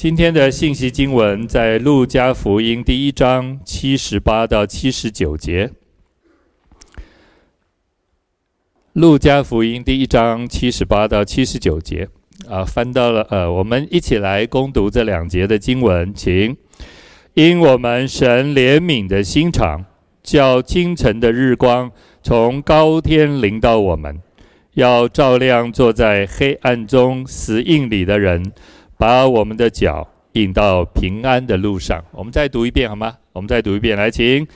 今天的信息经文在路加福音第一章七十八到七十九节。路加福音第一章七十八到七十九节，啊，翻到了，呃，我们一起来攻读这两节的经文，请。因我们神怜悯的心肠，叫清晨的日光从高天临到我们，要照亮坐在黑暗中死荫里的人，把我们的脚引到平安的路上。我们再读一遍好吗？我们再读一遍，来，请。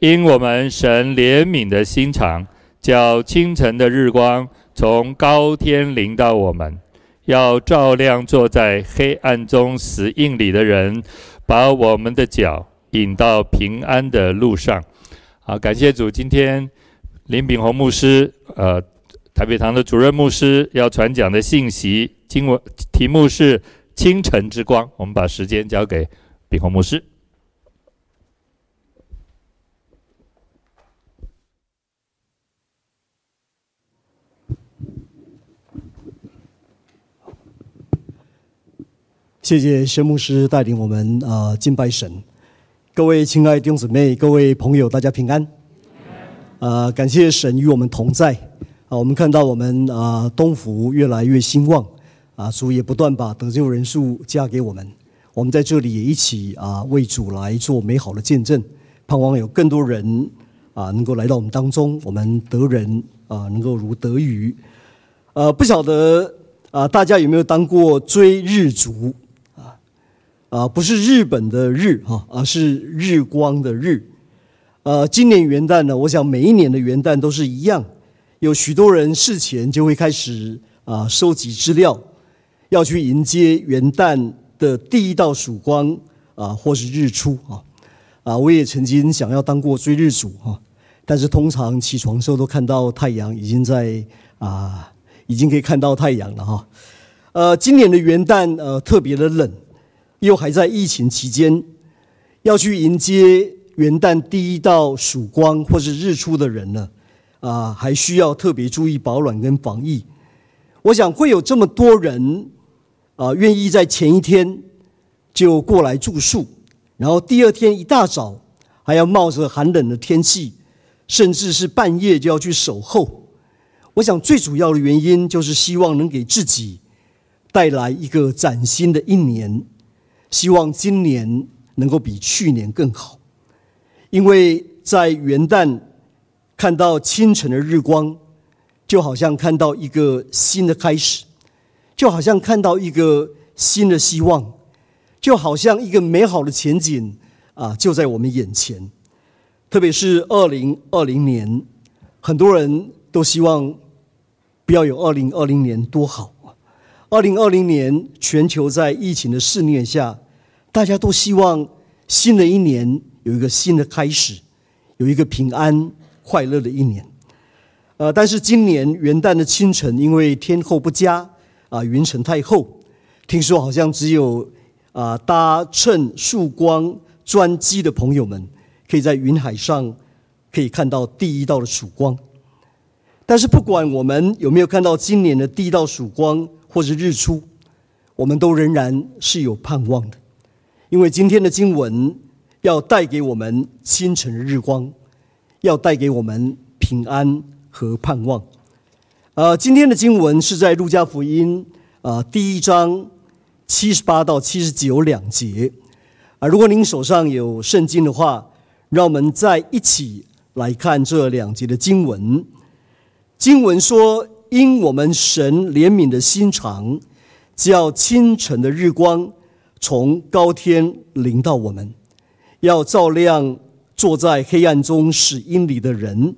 因我们神怜悯的心肠，叫清晨的日光从高天临到我们，要照亮坐在黑暗中死荫里的人。把我们的脚引到平安的路上。好，感谢主，今天林炳宏牧师，呃，台北堂的主任牧师要传讲的信息，经文题目是“清晨之光”。我们把时间交给炳宏牧师。谢谢薛牧师带领我们啊、呃、敬拜神，各位亲爱的弟兄姊妹、各位朋友，大家平安。啊、呃，感谢神与我们同在啊！我们看到我们啊东福越来越兴旺啊，主也不断把得救人数加给我们。我们在这里也一起啊为主来做美好的见证，盼望有更多人啊能够来到我们当中，我们得人啊能够如得鱼。呃，不晓得啊大家有没有当过追日族？啊，不是日本的日哈，而是日光的日。呃，今年元旦呢，我想每一年的元旦都是一样，有许多人事前就会开始啊收集资料，要去迎接元旦的第一道曙光啊，或是日出啊。啊，我也曾经想要当过追日族哈，但是通常起床时候都看到太阳已经在啊，已经可以看到太阳了哈。呃，今年的元旦呃特别的冷。又还在疫情期间，要去迎接元旦第一道曙光或是日出的人呢，啊，还需要特别注意保暖跟防疫。我想会有这么多人啊，愿意在前一天就过来住宿，然后第二天一大早还要冒着寒冷的天气，甚至是半夜就要去守候。我想最主要的原因就是希望能给自己带来一个崭新的一年。希望今年能够比去年更好，因为在元旦看到清晨的日光，就好像看到一个新的开始，就好像看到一个新的希望，就好像一个美好的前景啊，就在我们眼前。特别是二零二零年，很多人都希望不要有二零二零年多好啊！二零二零年，全球在疫情的肆虐下。大家都希望新的一年有一个新的开始，有一个平安快乐的一年。呃，但是今年元旦的清晨，因为天候不佳啊，云层太厚，听说好像只有啊搭乘曙光专机的朋友们，可以在云海上可以看到第一道的曙光。但是不管我们有没有看到今年的第一道曙光或是日出，我们都仍然是有盼望的。因为今天的经文要带给我们清晨的日光，要带给我们平安和盼望。呃，今天的经文是在路加福音啊第一章七十八到七十九两节。啊，如果您手上有圣经的话，让我们再一起来看这两节的经文。经文说：“因我们神怜悯的心肠，叫清晨的日光。”从高天临到我们，要照亮坐在黑暗中死阴里的人，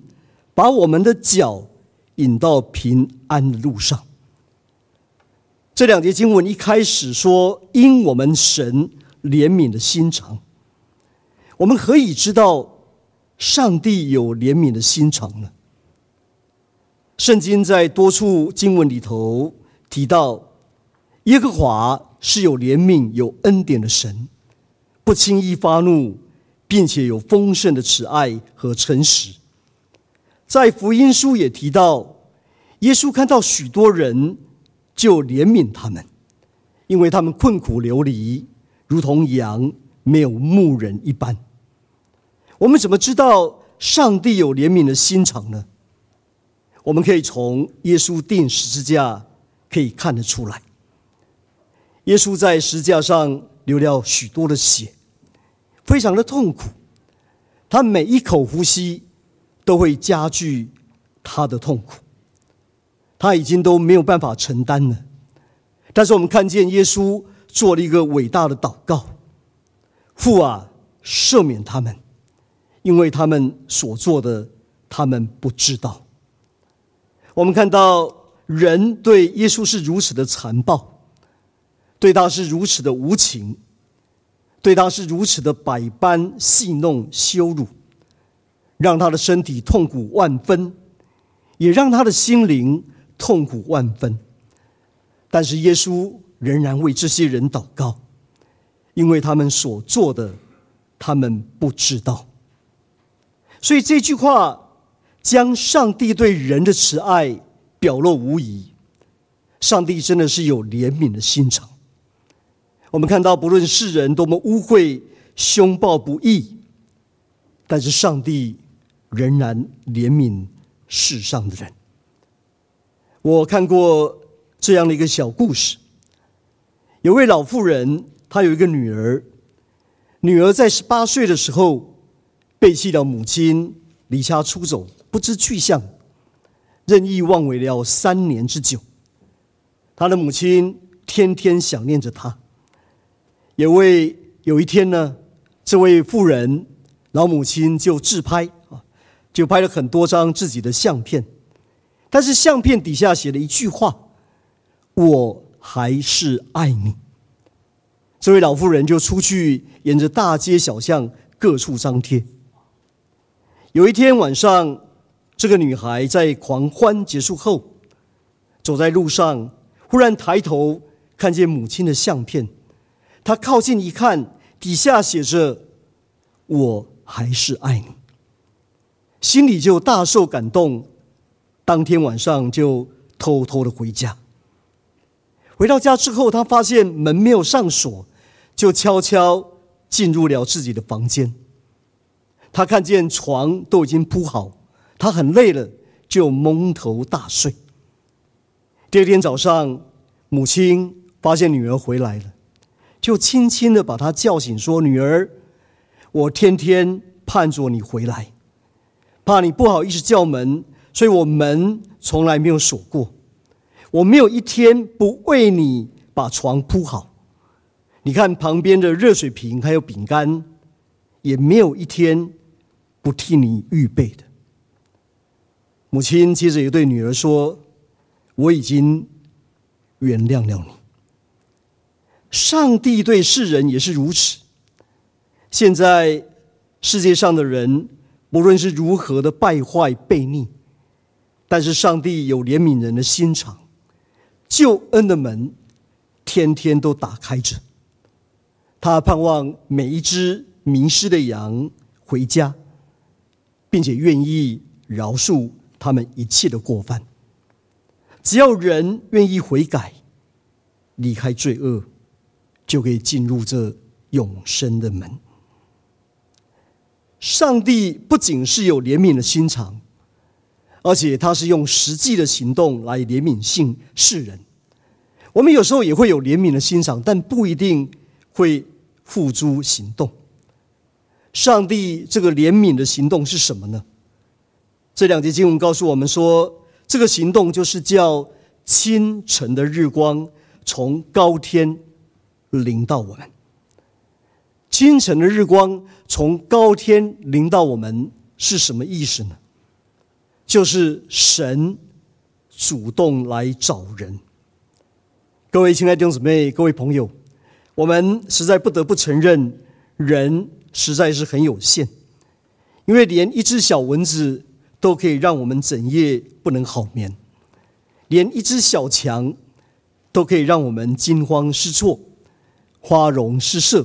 把我们的脚引到平安的路上。这两节经文一开始说：“因我们神怜悯的心肠。”我们何以知道上帝有怜悯的心肠呢？圣经在多处经文里头提到耶和华。是有怜悯、有恩典的神，不轻易发怒，并且有丰盛的慈爱和诚实。在福音书也提到，耶稣看到许多人就怜悯他们，因为他们困苦流离，如同羊没有牧人一般。我们怎么知道上帝有怜悯的心肠呢？我们可以从耶稣钉十字架可以看得出来。耶稣在十字架上流了许多的血，非常的痛苦。他每一口呼吸都会加剧他的痛苦，他已经都没有办法承担了。但是我们看见耶稣做了一个伟大的祷告：“父啊，赦免他们，因为他们所做的，他们不知道。”我们看到人对耶稣是如此的残暴，对他是如此的无情。对他是如此的百般戏弄羞辱，让他的身体痛苦万分，也让他的心灵痛苦万分。但是耶稣仍然为这些人祷告，因为他们所做的，他们不知道。所以这句话将上帝对人的慈爱表露无遗。上帝真的是有怜悯的心肠。我们看到，不论世人多么污秽、凶暴不义，但是上帝仍然怜悯世上的人。我看过这样的一个小故事：有位老妇人，她有一个女儿，女儿在十八岁的时候背弃了母亲，离家出走，不知去向，任意妄为了三年之久。她的母亲天天想念着她。有位有一天呢，这位妇人老母亲就自拍，就拍了很多张自己的相片，但是相片底下写了一句话：“我还是爱你。”这位老妇人就出去沿着大街小巷各处张贴。有一天晚上，这个女孩在狂欢结束后，走在路上，忽然抬头看见母亲的相片。她靠近一看，底下写着“我还是爱你”，心里就大受感动。当天晚上就偷偷的回家。回到家之后，他发现门没有上锁，就悄悄进入了自己的房间。他看见床都已经铺好，他很累了，就蒙头大睡。第二天早上，母亲发现女儿回来了。就轻轻的把她叫醒，说：“女儿，我天天盼着你回来，怕你不好意思叫门，所以我门从来没有锁过。我没有一天不为你把床铺好。你看旁边的热水瓶还有饼干，也没有一天不替你预备的。”母亲接着也对女儿说：“我已经原谅了你。”上帝对世人也是如此。现在世界上的人，无论是如何的败坏悖逆，但是上帝有怜悯人的心肠，救恩的门天天都打开着。他盼望每一只迷失的羊回家，并且愿意饶恕他们一切的过犯。只要人愿意悔改，离开罪恶。就可以进入这永生的门。上帝不仅是有怜悯的心肠，而且他是用实际的行动来怜悯信世人。我们有时候也会有怜悯的心肠，但不一定会付诸行动。上帝这个怜悯的行动是什么呢？这两节经文告诉我们说，这个行动就是叫清晨的日光从高天。临到我们，清晨的日光从高天临到我们是什么意思呢？就是神主动来找人。各位亲爱的弟兄姊妹、各位朋友，我们实在不得不承认，人实在是很有限，因为连一只小蚊子都可以让我们整夜不能好眠，连一只小强都可以让我们惊慌失措。花容失色，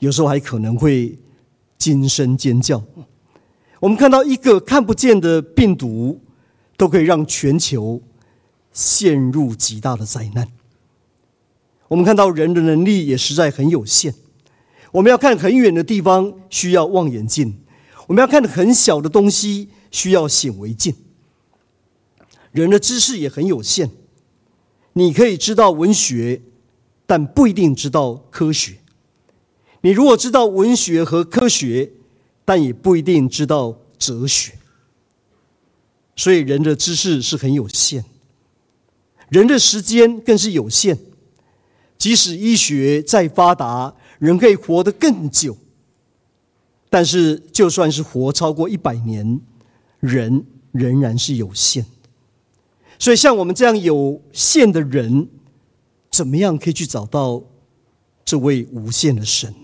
有时候还可能会惊声尖叫。我们看到一个看不见的病毒，都可以让全球陷入极大的灾难。我们看到人的能力也实在很有限。我们要看很远的地方，需要望远镜；我们要看很小的东西，需要显微镜。人的知识也很有限，你可以知道文学，但不一定知道科学。你如果知道文学和科学，但也不一定知道哲学。所以人的知识是很有限，人的时间更是有限。即使医学再发达，人可以活得更久，但是就算是活超过一百年，人仍然是有限。所以，像我们这样有限的人，怎么样可以去找到这位无限的神？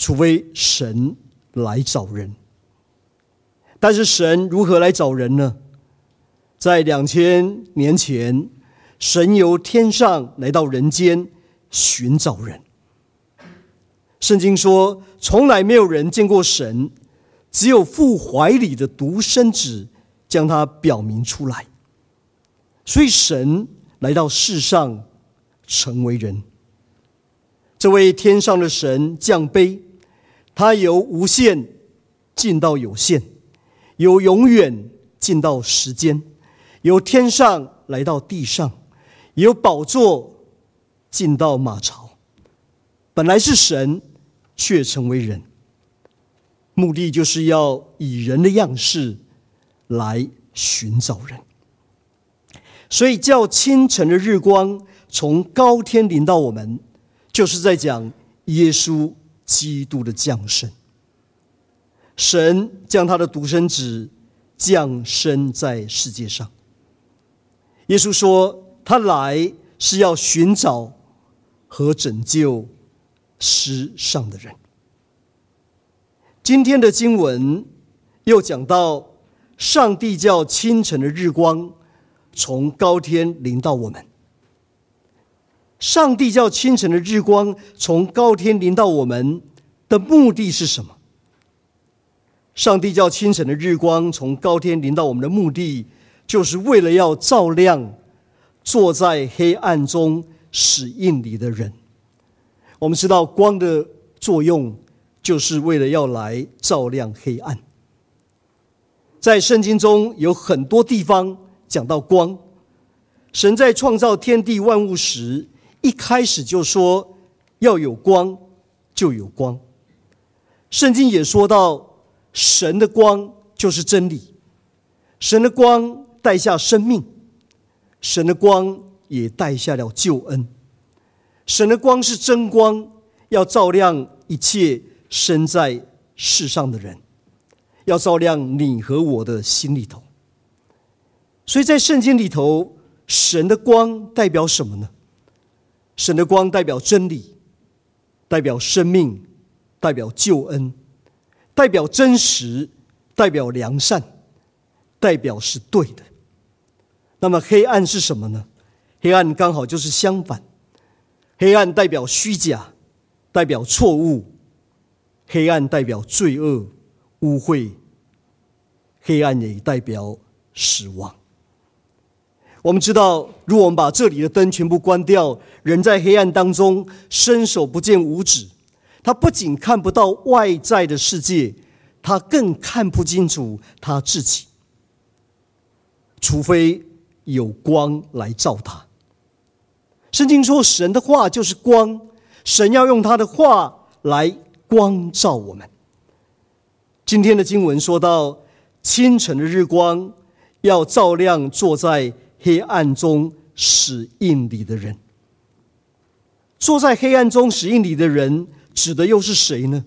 除非神来找人。但是，神如何来找人呢？在两千年前，神由天上来到人间寻找人。圣经说，从来没有人见过神，只有父怀里的独生子将他表明出来。所以，神来到世上，成为人。这位天上的神降卑，他由无限进到有限，由永远进到时间，由天上来到地上，由宝座进到马槽。本来是神，却成为人，目的就是要以人的样式来寻找人。所以，叫清晨的日光从高天临到我们，就是在讲耶稣基督的降生。神将他的独生子降生在世界上。耶稣说，他来是要寻找和拯救世上的人。今天的经文又讲到，上帝叫清晨的日光。从高天临到我们，上帝叫清晨的日光从高天临到我们的目的是什么？上帝叫清晨的日光从高天临到我们的目的，就是为了要照亮坐在黑暗中死荫里的人。我们知道光的作用，就是为了要来照亮黑暗。在圣经中有很多地方。讲到光，神在创造天地万物时，一开始就说要有光，就有光。圣经也说到，神的光就是真理，神的光带下生命，神的光也带下了救恩。神的光是真光，要照亮一切生在世上的人，要照亮你和我的心里头。所以在圣经里头，神的光代表什么呢？神的光代表真理，代表生命，代表救恩，代表真实，代表良善，代表是对的。那么黑暗是什么呢？黑暗刚好就是相反，黑暗代表虚假，代表错误，黑暗代表罪恶、污秽，黑暗也代表死亡。我们知道，如果我们把这里的灯全部关掉，人在黑暗当中伸手不见五指，他不仅看不到外在的世界，他更看不清楚他自己。除非有光来照他。圣经说，神的话就是光，神要用他的话来光照我们。今天的经文说到，清晨的日光要照亮坐在。黑暗中死印里的人，坐在黑暗中死印里的人，指的又是谁呢？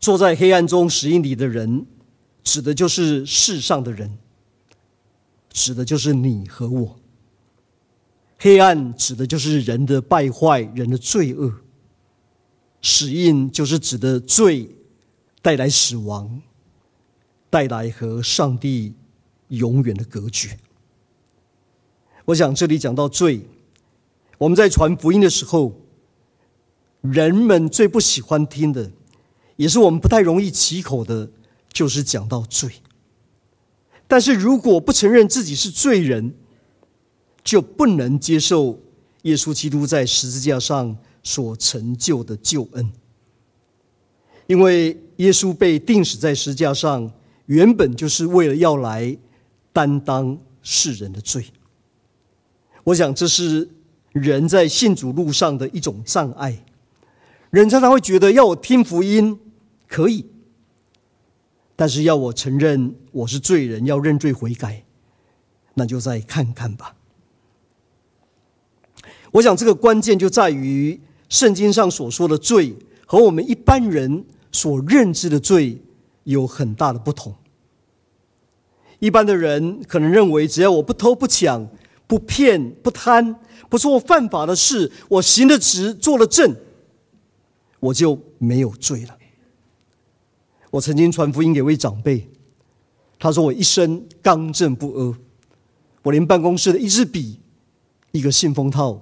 坐在黑暗中死印里的人，指的就是世上的人，指的就是你和我。黑暗指的就是人的败坏，人的罪恶。死印就是指的罪带来死亡，带来和上帝。永远的隔绝。我想这里讲到罪，我们在传福音的时候，人们最不喜欢听的，也是我们不太容易起口的，就是讲到罪。但是如果不承认自己是罪人，就不能接受耶稣基督在十字架上所成就的救恩。因为耶稣被钉死在十字架上，原本就是为了要来担当世人的罪。我想这是人在信主路上的一种障碍。人常常会觉得，要我听福音可以，但是要我承认我是罪人，要认罪悔改，那就再看看吧。我想这个关键就在于圣经上所说的罪和我们一般人所认知的罪有很大的不同。一般的人可能认为，只要我不偷不抢、不骗不贪、不做犯法的事，我行得直、做得正。我就没有罪了。我曾经传福音给一位长辈，他说我一生刚正不阿，我连办公室的一支笔、一个信封套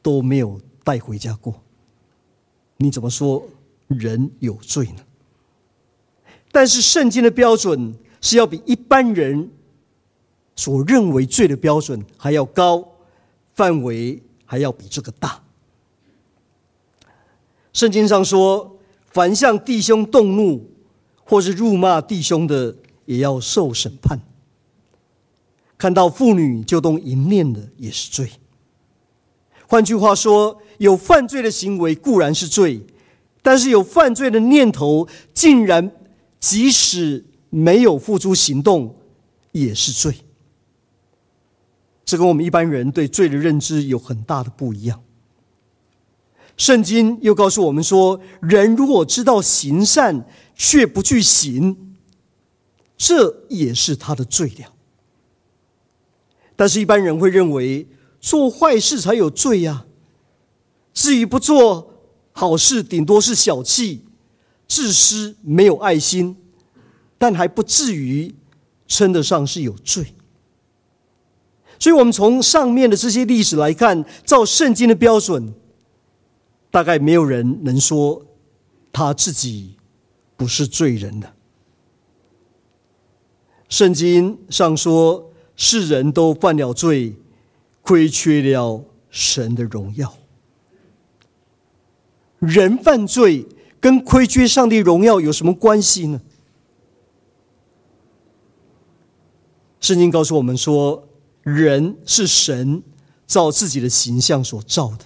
都没有带回家过。你怎么说人有罪呢？但是圣经的标准是要比一般人所认为罪的标准还要高，范围还要比这个大。圣经上说，凡向弟兄动怒，或是辱骂弟兄的，也要受审判。看到妇女就动淫念的，也是罪。换句话说，有犯罪的行为固然是罪，但是有犯罪的念头，竟然即使没有付诸行动，也是罪。这跟我们一般人对罪的认知有很大的不一样。圣经又告诉我们说，人如果知道行善却不去行，这也是他的罪了。但是，一般人会认为做坏事才有罪呀。至于不做好事，顶多是小气、自私、没有爱心，但还不至于称得上是有罪。所以，我们从上面的这些历史来看，照圣经的标准。大概没有人能说他自己不是罪人的。圣经上说，世人都犯了罪，亏缺了神的荣耀。人犯罪跟亏缺上帝荣耀有什么关系呢？圣经告诉我们说，人是神照自己的形象所造的。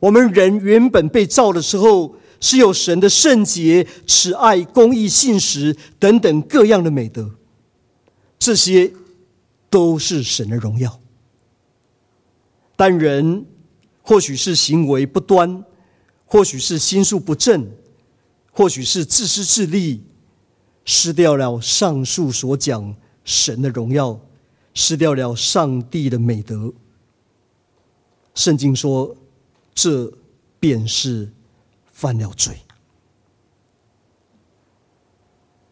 我们人原本被造的时候，是有神的圣洁、慈爱、公义、信实等等各样的美德，这些都是神的荣耀。但人或许是行为不端，或许是心术不正，或许是自私自利，失掉了上述所讲神的荣耀，失掉了上帝的美德。圣经说。这便是犯了罪。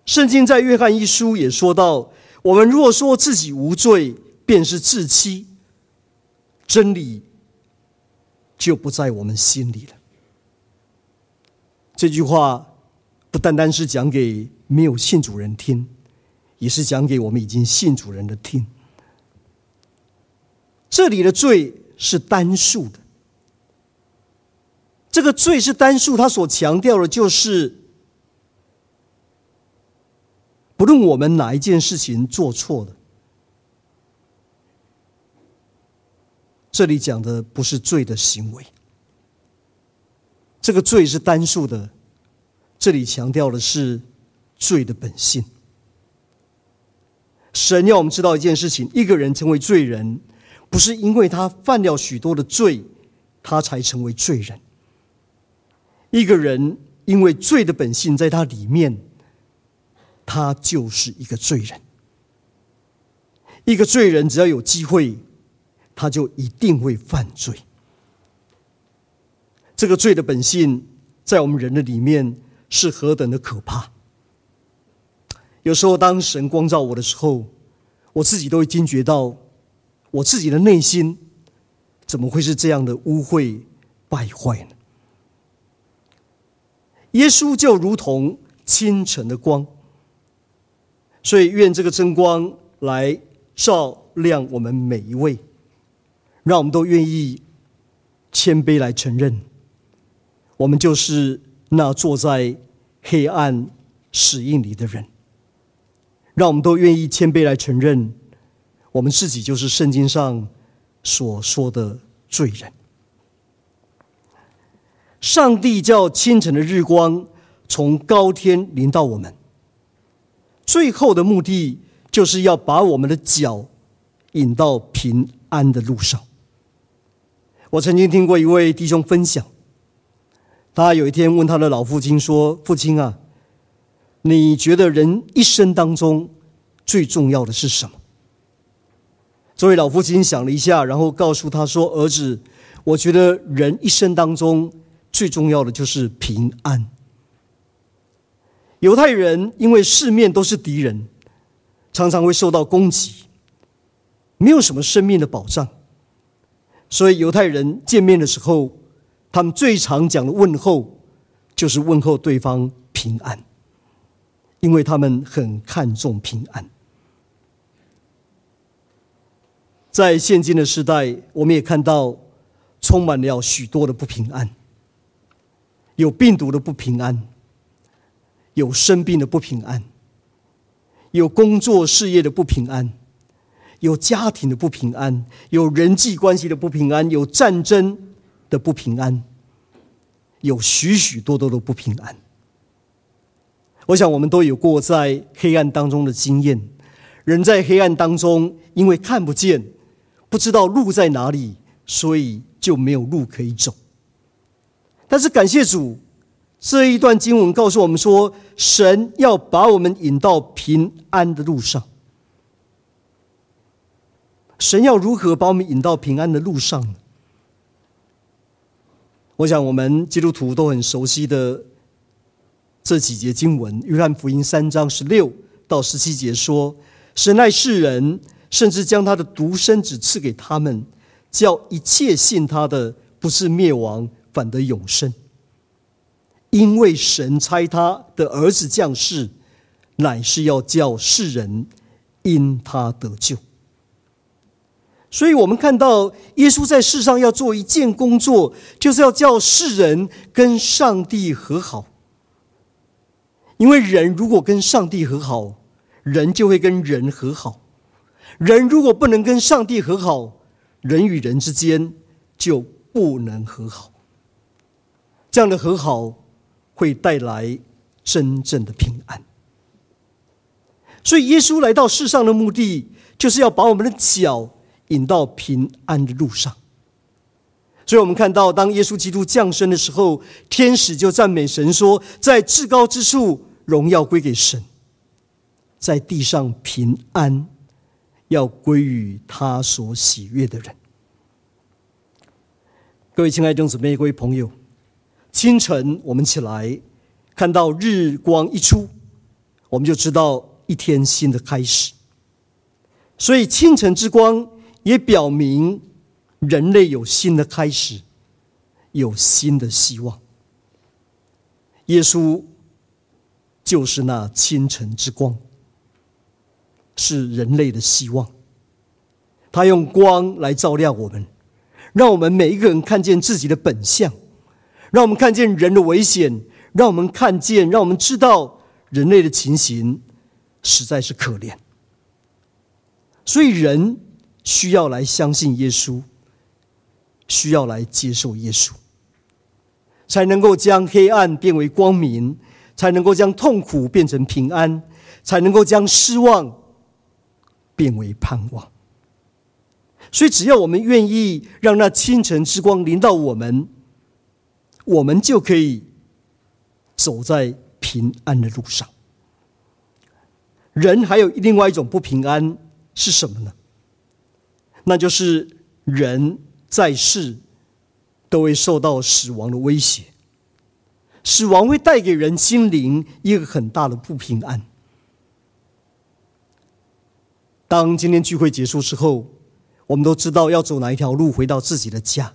圣经在约翰一书也说到：我们若说自己无罪，便是自欺，真理就不在我们心里了。这句话不单单是讲给没有信主人听，也是讲给我们已经信主人的听。这里的罪是单数的。这个罪是单数，他所强调的就是，不论我们哪一件事情做错了，这里讲的不是罪的行为，这个罪是单数的，这里强调的是罪的本性。神要我们知道一件事情：一个人成为罪人，不是因为他犯了许多的罪，他才成为罪人。一个人因为罪的本性在他里面，他就是一个罪人。一个罪人只要有机会，他就一定会犯罪。这个罪的本性在我们人的里面是何等的可怕！有时候当神光照我的时候，我自己都会惊觉到，我自己的内心怎么会是这样的污秽败坏呢？耶稣就如同清晨的光，所以愿这个真光来照亮我们每一位，让我们都愿意谦卑来承认，我们就是那坐在黑暗死荫里的人。让我们都愿意谦卑来承认，我们自己就是圣经上所说的罪人。上帝叫清晨的日光从高天临到我们，最后的目的就是要把我们的脚引到平安的路上。我曾经听过一位弟兄分享，他有一天问他的老父亲说：“父亲啊。”你觉得人一生当中最重要的是什么？这位老父亲想了一下，然后告诉他说：“儿子，我觉得人一生当中最重要的就是平安。犹太人因为四面都是敌人，常常会受到攻击，没有什么生命的保障，所以犹太人见面的时候，他们最常讲的问候就是问候对方平安。”因为他们很看重平安，在现今的时代，我们也看到充满了许多的不平安，有病毒的不平安，有生病的不平安，有工作事业的不平安，有家庭的不平安，有人际关系的不平安，有战争的不平安，有许许多多的不平安。我想，我们都有过在黑暗当中的经验。人在黑暗当中，因为看不见，不知道路在哪里，所以就没有路可以走。但是感谢主，这一段经文告诉我们说，神要把我们引到平安的路上。神要如何把我们引到平安的路上呢？我想，我们基督徒都很熟悉的。这几节经文，《约翰福音》三章十六到十七节说：“神爱世人，甚至将他的独生子赐给他们，叫一切信他的，不是灭亡，反得永生。因为神差他的儿子降世，乃是要叫世人因他得救。”所以，我们看到耶稣在世上要做一件工作，就是要叫世人跟上帝和好。因为人如果跟上帝和好，人就会跟人和好；人如果不能跟上帝和好，人与人之间就不能和好。这样的和好会带来真正的平安。所以，耶稣来到世上的目的，就是要把我们的脚引到平安的路上。所以我们看到，当耶稣基督降生的时候，天使就赞美神说：“在至高之处。”荣耀归给神，在地上平安要归于他所喜悦的人。各位亲爱的弟兄姊妹、各位朋友，清晨我们起来，看到日光一出，我们就知道一天新的开始。所以清晨之光也表明人类有新的开始，有新的希望。耶稣。就是那清晨之光，是人类的希望。他用光来照亮我们，让我们每一个人看见自己的本相，让我们看见人的危险，让我们看见，让我们知道人类的情形实在是可怜。所以人需要来相信耶稣，需要来接受耶稣，才能够将黑暗变为光明。才能够将痛苦变成平安，才能够将失望变为盼望。所以，只要我们愿意让那清晨之光临到我们，我们就可以走在平安的路上。人还有另外一种不平安是什么呢？那就是人在世都会受到死亡的威胁。死亡会带给人心灵一个很大的不平安。当今天聚会结束之后，我们都知道要走哪一条路回到自己的家。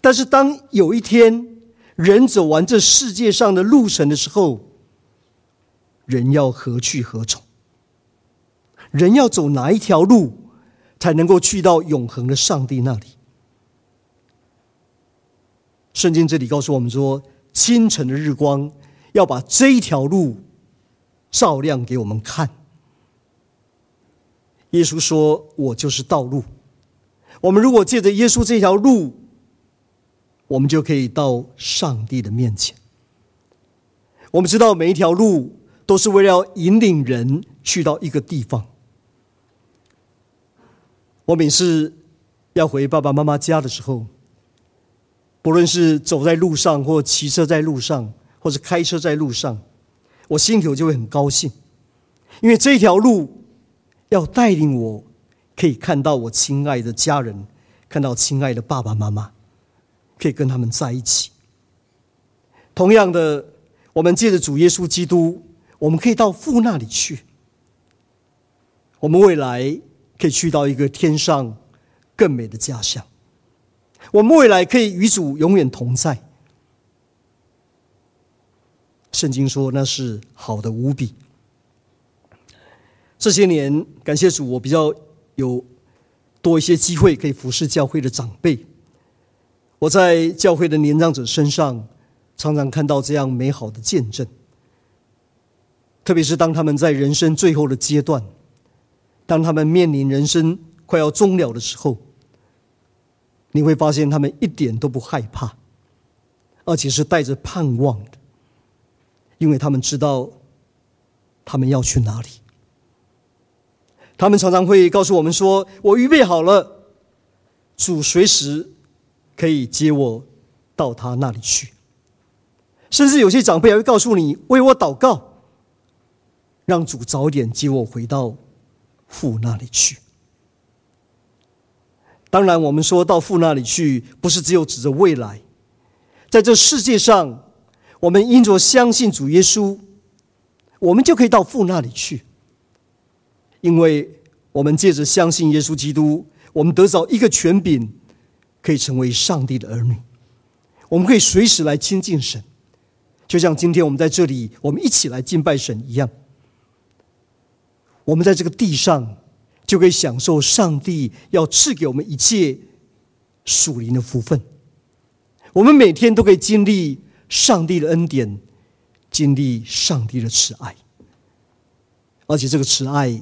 但是当有一天人走完这世界上的路程的时候，人要何去何从？人要走哪一条路才能够去到永恒的上帝那里？圣经这里告诉我们说，清晨的日光要把这一条路照亮给我们看。耶稣说：“我就是道路。”我们如果借着耶稣这条路，我们就可以到上帝的面前。我们知道每一条路都是为了引领人去到一个地方。我每次要回爸爸妈妈家的时候，不论是走在路上，或骑车在路上，或是开车在路上，我心头就会很高兴，因为这条路要带领我，可以看到我亲爱的家人，看到亲爱的爸爸妈妈，可以跟他们在一起。同样的，我们借着主耶稣基督，我们可以到父那里去。我们未来可以去到一个天上更美的家乡。我们未来可以与主永远同在。圣经说那是好的无比。这些年，感谢主，我比较有多一些机会可以服侍教会的长辈。我在教会的年长者身上，常常看到这样美好的见证。特别是当他们在人生最后的阶段，当他们面临人生快要终了的时候。你会发现他们一点都不害怕，而且是带着盼望的，因为他们知道他们要去哪里。他们常常会告诉我们说：“我预备好了，主随时可以接我到他那里去。”甚至有些长辈还会告诉你：“为我祷告，让主早点接我回到父那里去。”当然，我们说到父那里去，不是只有指着未来。在这世界上，我们因着相信主耶稣，我们就可以到父那里去。因为我们借着相信耶稣基督，我们得着一个权柄，可以成为上帝的儿女。我们可以随时来亲近神，就像今天我们在这里，我们一起来敬拜神一样。我们在这个地上。就可以享受上帝要赐给我们一切属灵的福分。我们每天都可以经历上帝的恩典，经历上帝的慈爱，而且这个慈爱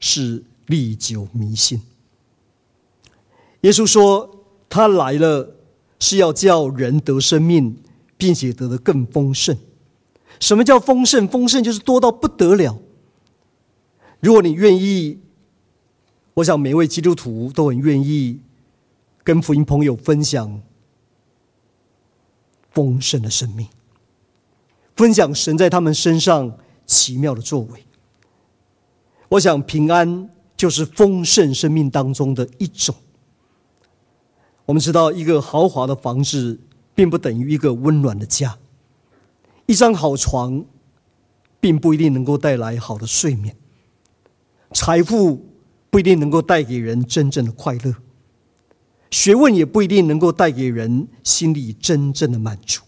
是历久弥新。耶稣说：“他来了是要叫人得生命，并且得的更丰盛。什么叫丰盛？丰盛就是多到不得了。如果你愿意。”我想每一位基督徒都很愿意跟福音朋友分享丰盛的生命，分享神在他们身上奇妙的作为。我想平安就是丰盛生命当中的一种。我们知道，一个豪华的房子并不等于一个温暖的家，一张好床并不一定能够带来好的睡眠，财富。不一定能够带给人真正的快乐，学问也不一定能够带给人心里真正的满足。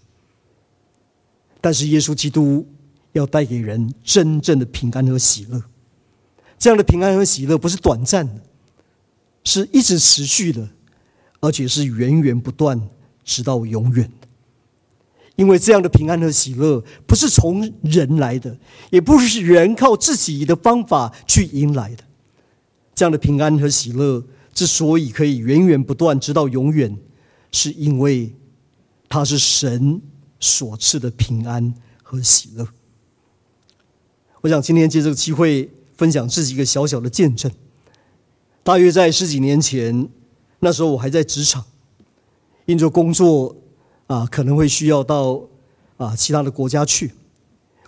但是耶稣基督要带给人真正的平安和喜乐，这样的平安和喜乐不是短暂的，是一直持续的，而且是源源不断，直到永远。因为这样的平安和喜乐不是从人来的，也不是人靠自己的方法去迎来的。这样的平安和喜乐之所以可以源源不断直到永远，是因为它是神所赐的平安和喜乐。我想今天借这个机会分享自己一个小小的见证。大约在十几年前，那时候我还在职场，因着工作啊，可能会需要到啊其他的国家去，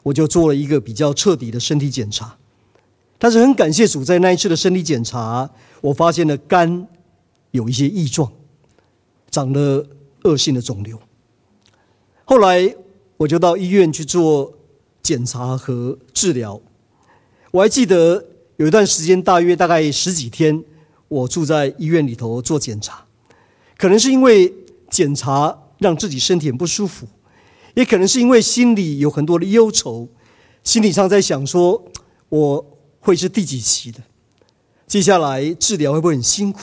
我就做了一个比较彻底的身体检查。但是很感谢主，在那一次的身体检查，我发现了肝有一些异状，长了恶性的肿瘤。后来我就到医院去做检查和治疗。我还记得有一段时间，大约大概十几天，我住在医院里头做检查。可能是因为检查让自己身体很不舒服，也可能是因为心里有很多的忧愁，心理上在想说，我。会是第几期的？接下来治疗会不会很辛苦？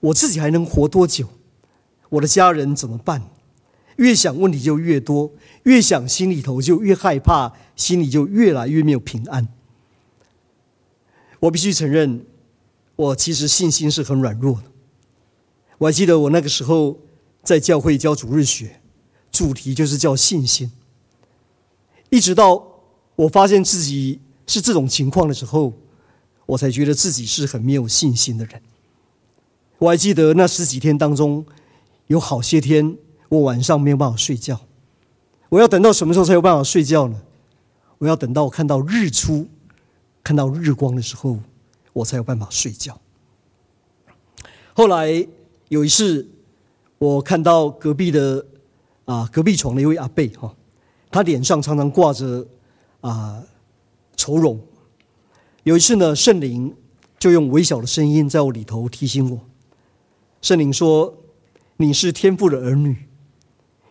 我自己还能活多久？我的家人怎么办？越想问题就越多，越想心里头就越害怕，心里就越来越没有平安。我必须承认，我其实信心是很软弱的。我还记得我那个时候在教会教主日学，主题就是叫信心。一直到我发现自己是这种情况的时候，我才觉得自己是很没有信心的人。我还记得那十几天当中，有好些天我晚上没有办法睡觉。我要等到什么时候才有办法睡觉呢？我要等到我看到日出、看到日光的时候，我才有办法睡觉。后来有一次，我看到隔壁的啊隔壁床的一位阿伯哈，他脸上常常挂着啊愁容。有一次呢，圣灵就用微小的声音在我里头提醒我。圣灵说：“你是天父的儿女，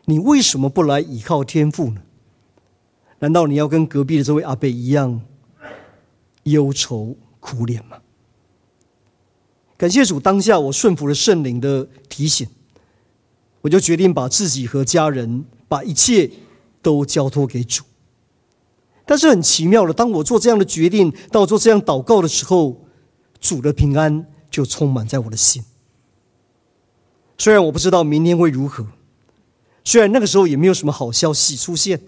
你为什么不来倚靠天父呢？难道你要跟隔壁的这位阿伯一样忧愁苦脸吗？”感谢主，当下我顺服了圣灵的提醒，我就决定把自己和家人，把一切都交托给主。但是很奇妙的，当我做这样的决定，当我做这样祷告的时候，主的平安就充满在我的心。虽然我不知道明天会如何，虽然那个时候也没有什么好消息出现，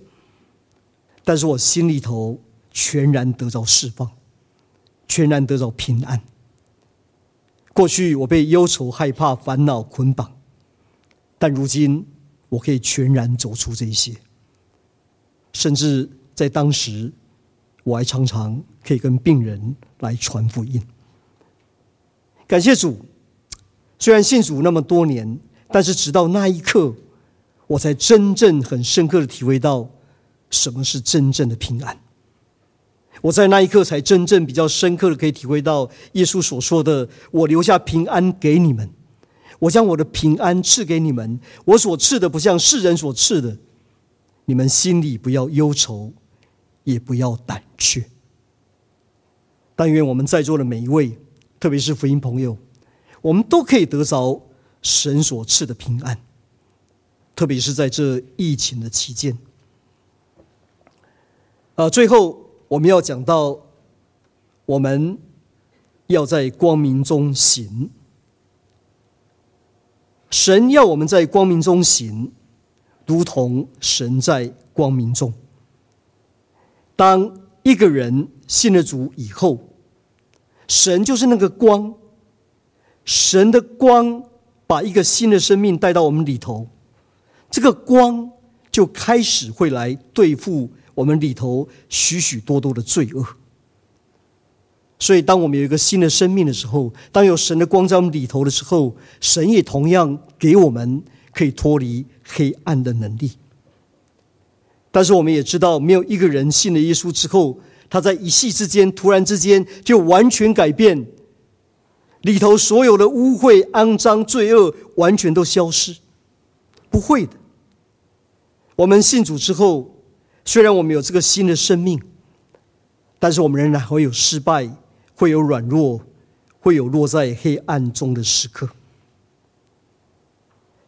但是我心里头全然得着释放，全然得着平安。过去我被忧愁、害怕、烦恼捆绑，但如今我可以全然走出这一些，甚至在当时，我还常常可以跟病人来传福音。感谢主。虽然信主那么多年，但是直到那一刻，我才真正很深刻的体会到什么是真正的平安。我在那一刻才真正比较深刻的可以体会到耶稣所说的：“我留下平安给你们，我将我的平安赐给你们。我所赐的不像世人所赐的，你们心里不要忧愁，也不要胆怯。”但愿我们在座的每一位，特别是福音朋友。我们都可以得着神所赐的平安，特别是在这疫情的期间。啊，最后我们要讲到，我们要在光明中行。神要我们在光明中行，如同神在光明中。当一个人信了主以后，神就是那个光。神的光把一个新的生命带到我们里头，这个光就开始会来对付我们里头许许多多的罪恶。所以，当我们有一个新的生命的时候，当有神的光在我们里头的时候，神也同样给我们可以脱离黑暗的能力。但是，我们也知道，没有一个人信了耶稣之后，他在一夕之间、突然之间就完全改变。里头所有的污秽、肮脏、罪恶，完全都消失，不会的。我们信主之后，虽然我们有这个新的生命，但是我们仍然会有失败，会有软弱，会有落在黑暗中的时刻。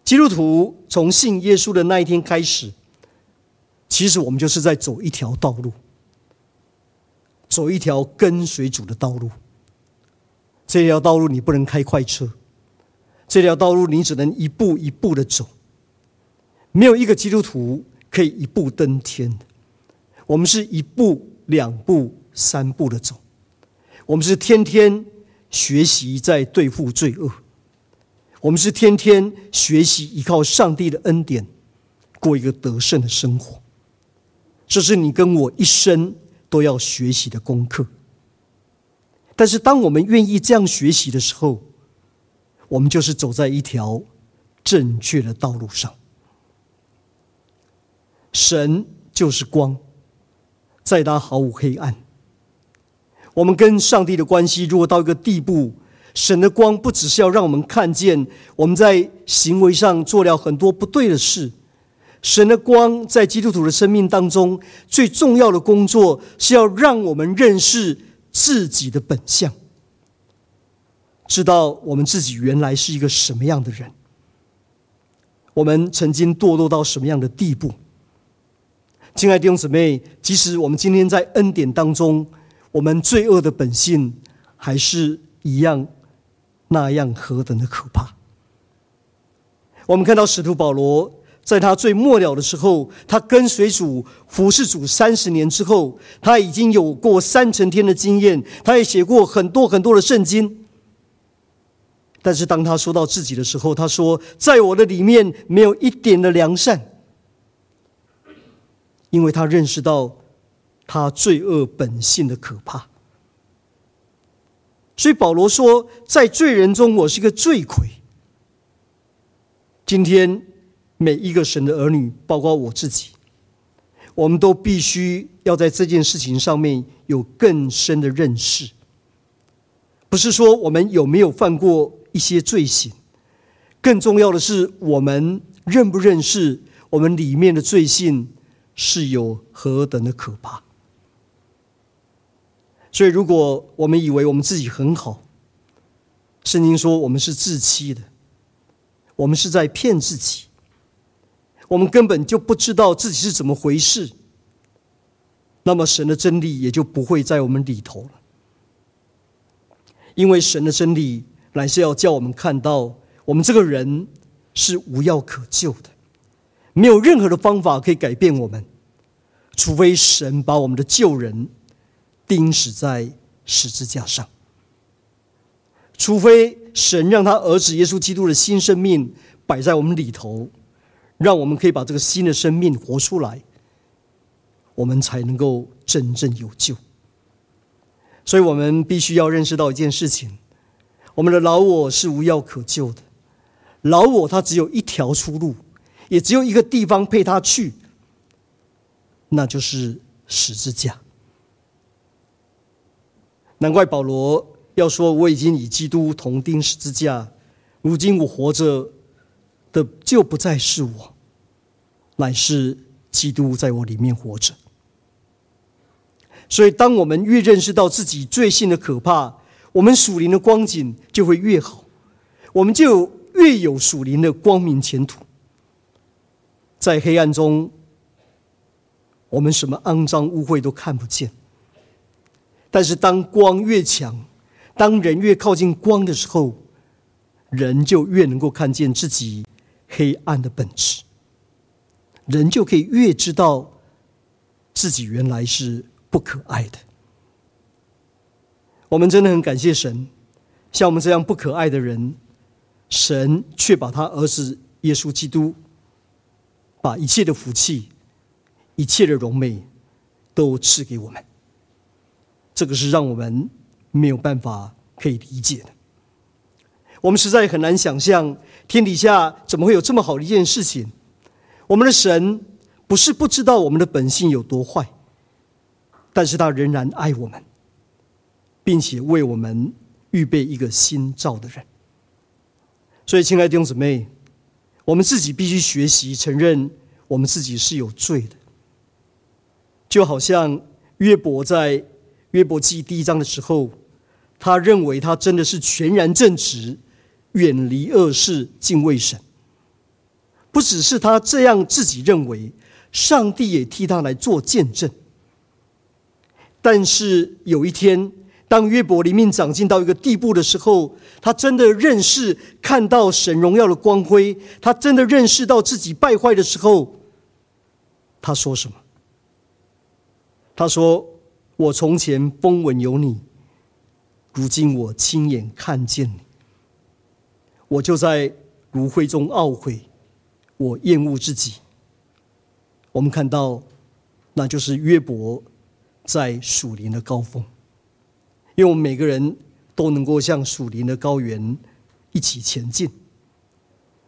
基督徒从信耶稣的那一天开始，其实我们就是在走一条道路，走一条跟随主的道路。这条道路你不能开快车，这条道路你只能一步一步的走。没有一个基督徒可以一步登天的，我们是一步、两步、三步的走。我们是天天学习在对付罪恶，我们是天天学习依靠上帝的恩典，过一个得胜的生活。这是你跟我一生都要学习的功课。但是，当我们愿意这样学习的时候，我们就是走在一条正确的道路上。神就是光，在他毫无黑暗。我们跟上帝的关系，如果到一个地步，神的光不只是要让我们看见我们在行为上做了很多不对的事，神的光在基督徒的生命当中最重要的工作，是要让我们认识。自己的本相，知道我们自己原来是一个什么样的人。我们曾经堕落到什么样的地步。亲爱的弟兄姊妹，即使我们今天在恩典当中，我们罪恶的本性还是一样那样何等的可怕。我们看到使徒保罗在他最末了的时候，他跟随主、服侍主三十年之后，他已经有过三成天的经验，他也写过很多很多的圣经。但是当他说到自己的时候，他说：“在我的里面没有一点的良善。”因为他认识到他罪恶本性的可怕，所以保罗说：“在罪人中，我是一个罪魁。”今天每一个神的儿女，包括我自己，我们都必须要在这件事情上面有更深的认识。不是说我们有没有犯过一些罪行，更重要的是我们认不认识我们里面的罪性。是有何等的可怕？所以，如果我们以为我们自己很好，圣经说我们是自欺的，我们是在骗自己，我们根本就不知道自己是怎么回事，那么神的真理也就不会在我们里头了。因为神的真理乃是要叫我们看到，我们这个人是无药可救的。没有任何的方法可以改变我们，除非神把我们的旧人钉死在十字架上，除非神让他儿子耶稣基督的新生命摆在我们里头，让我们可以把这个新的生命活出来，我们才能够真正有救。所以我们必须要认识到一件事情：我们的老我是无药可救的，老我他只有一条出路。也只有一个地方配他去，那就是十字架。难怪保罗要说：“我已经与基督同钉十字架，如今我活着的就不再是我，乃是基督在我里面活着。”所以，当我们越认识到自己罪性的可怕，我们属灵的光景就会越好，我们就越有属灵的光明前途。在黑暗中，我们什么肮脏污秽都看不见。但是，当光越强，当人越靠近光的时候，人就越能够看见自己黑暗的本质。人就可以越知道自己原来是不可爱的。我们真的很感谢神，像我们这样不可爱的人，神却把他儿子耶稣基督。把一切的福气、一切的荣美都赐给我们，这个是让我们没有办法可以理解的。我们实在很难想象，天底下怎么会有这么好的一件事情？我们的神不是不知道我们的本性有多坏，但是他仍然爱我们，并且为我们预备一个新造的人。所以，亲爱的弟兄姊妹。我们自己必须学习承认我们自己是有罪的，就好像约伯在约伯记第一章的时候，他认为他真的是全然正直，远离恶事，敬畏神。不只是他这样自己认为，上帝也替他来做见证。但是有一天，当约伯灵命长进到一个地步的时候，他真的认识看到神荣耀的光辉，他真的认识到自己败坏的时候，他说什么？他说：“我从前风闻有你，如今我亲眼看见你，我就在炉灰中懊悔，我厌恶自己。”我们看到，那就是约伯在属灵的高峰。因为我们每个人都能够向属灵的高原一起前进，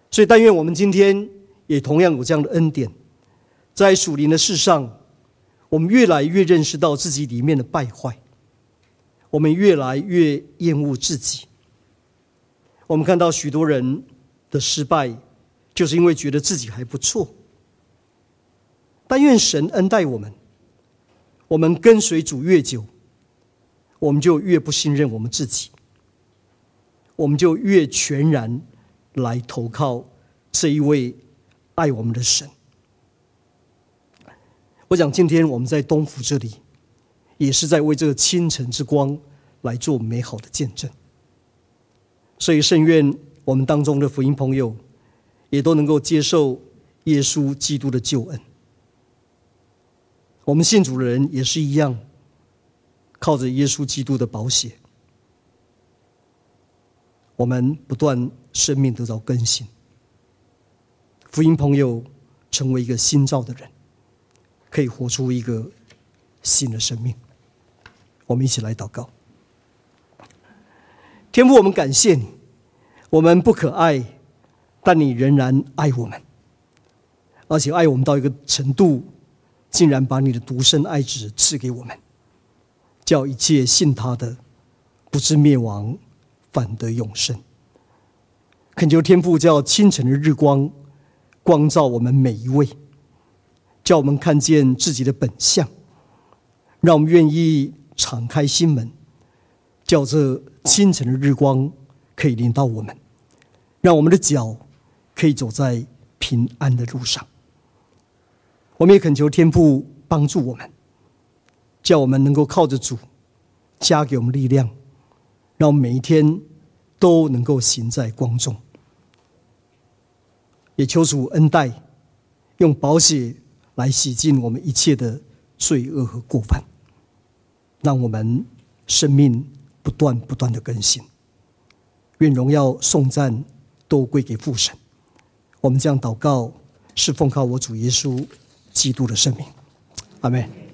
所以但愿我们今天也同样有这样的恩典，在属灵的事上，我们越来越认识到自己里面的败坏，我们越来越厌恶自己。我们看到许多人的失败，就是因为觉得自己还不错。但愿神恩待我们，我们跟随主越久。我们就越不信任我们自己，我们就越全然来投靠这一位爱我们的神。我想今天我们在东府这里，也是在为这个清晨之光来做美好的见证。所以，甚愿我们当中的福音朋友，也都能够接受耶稣基督的救恩。我们信主的人也是一样，靠着耶稣基督的宝血，我们不断生命得到更新。福音朋友成为一个新造的人，可以活出一个新的生命。我们一起来祷告。天父，我们感谢你，我们不可爱，但你仍然爱我们，而且爱我们到一个程度，竟然把你的独生爱子赐给我们，叫一切信他的，不至灭亡，反得永生。恳求天父叫清晨的日光光照我们每一位，叫我们看见自己的本相，让我们愿意敞开心门。叫这清晨的日光可以领到我们，让我们的脚可以走在平安的路上。我们也恳求天父帮助我们，叫我们能够靠着主加给我们力量，让我们每一天都能够行在光中。也求主恩待，用宝血来洗净我们一切的罪恶和过犯，让我们生命。不断不断的更新，愿荣耀颂赞都归给父神。我们这样祷告，是奉靠我主耶稣基督的圣名，阿门。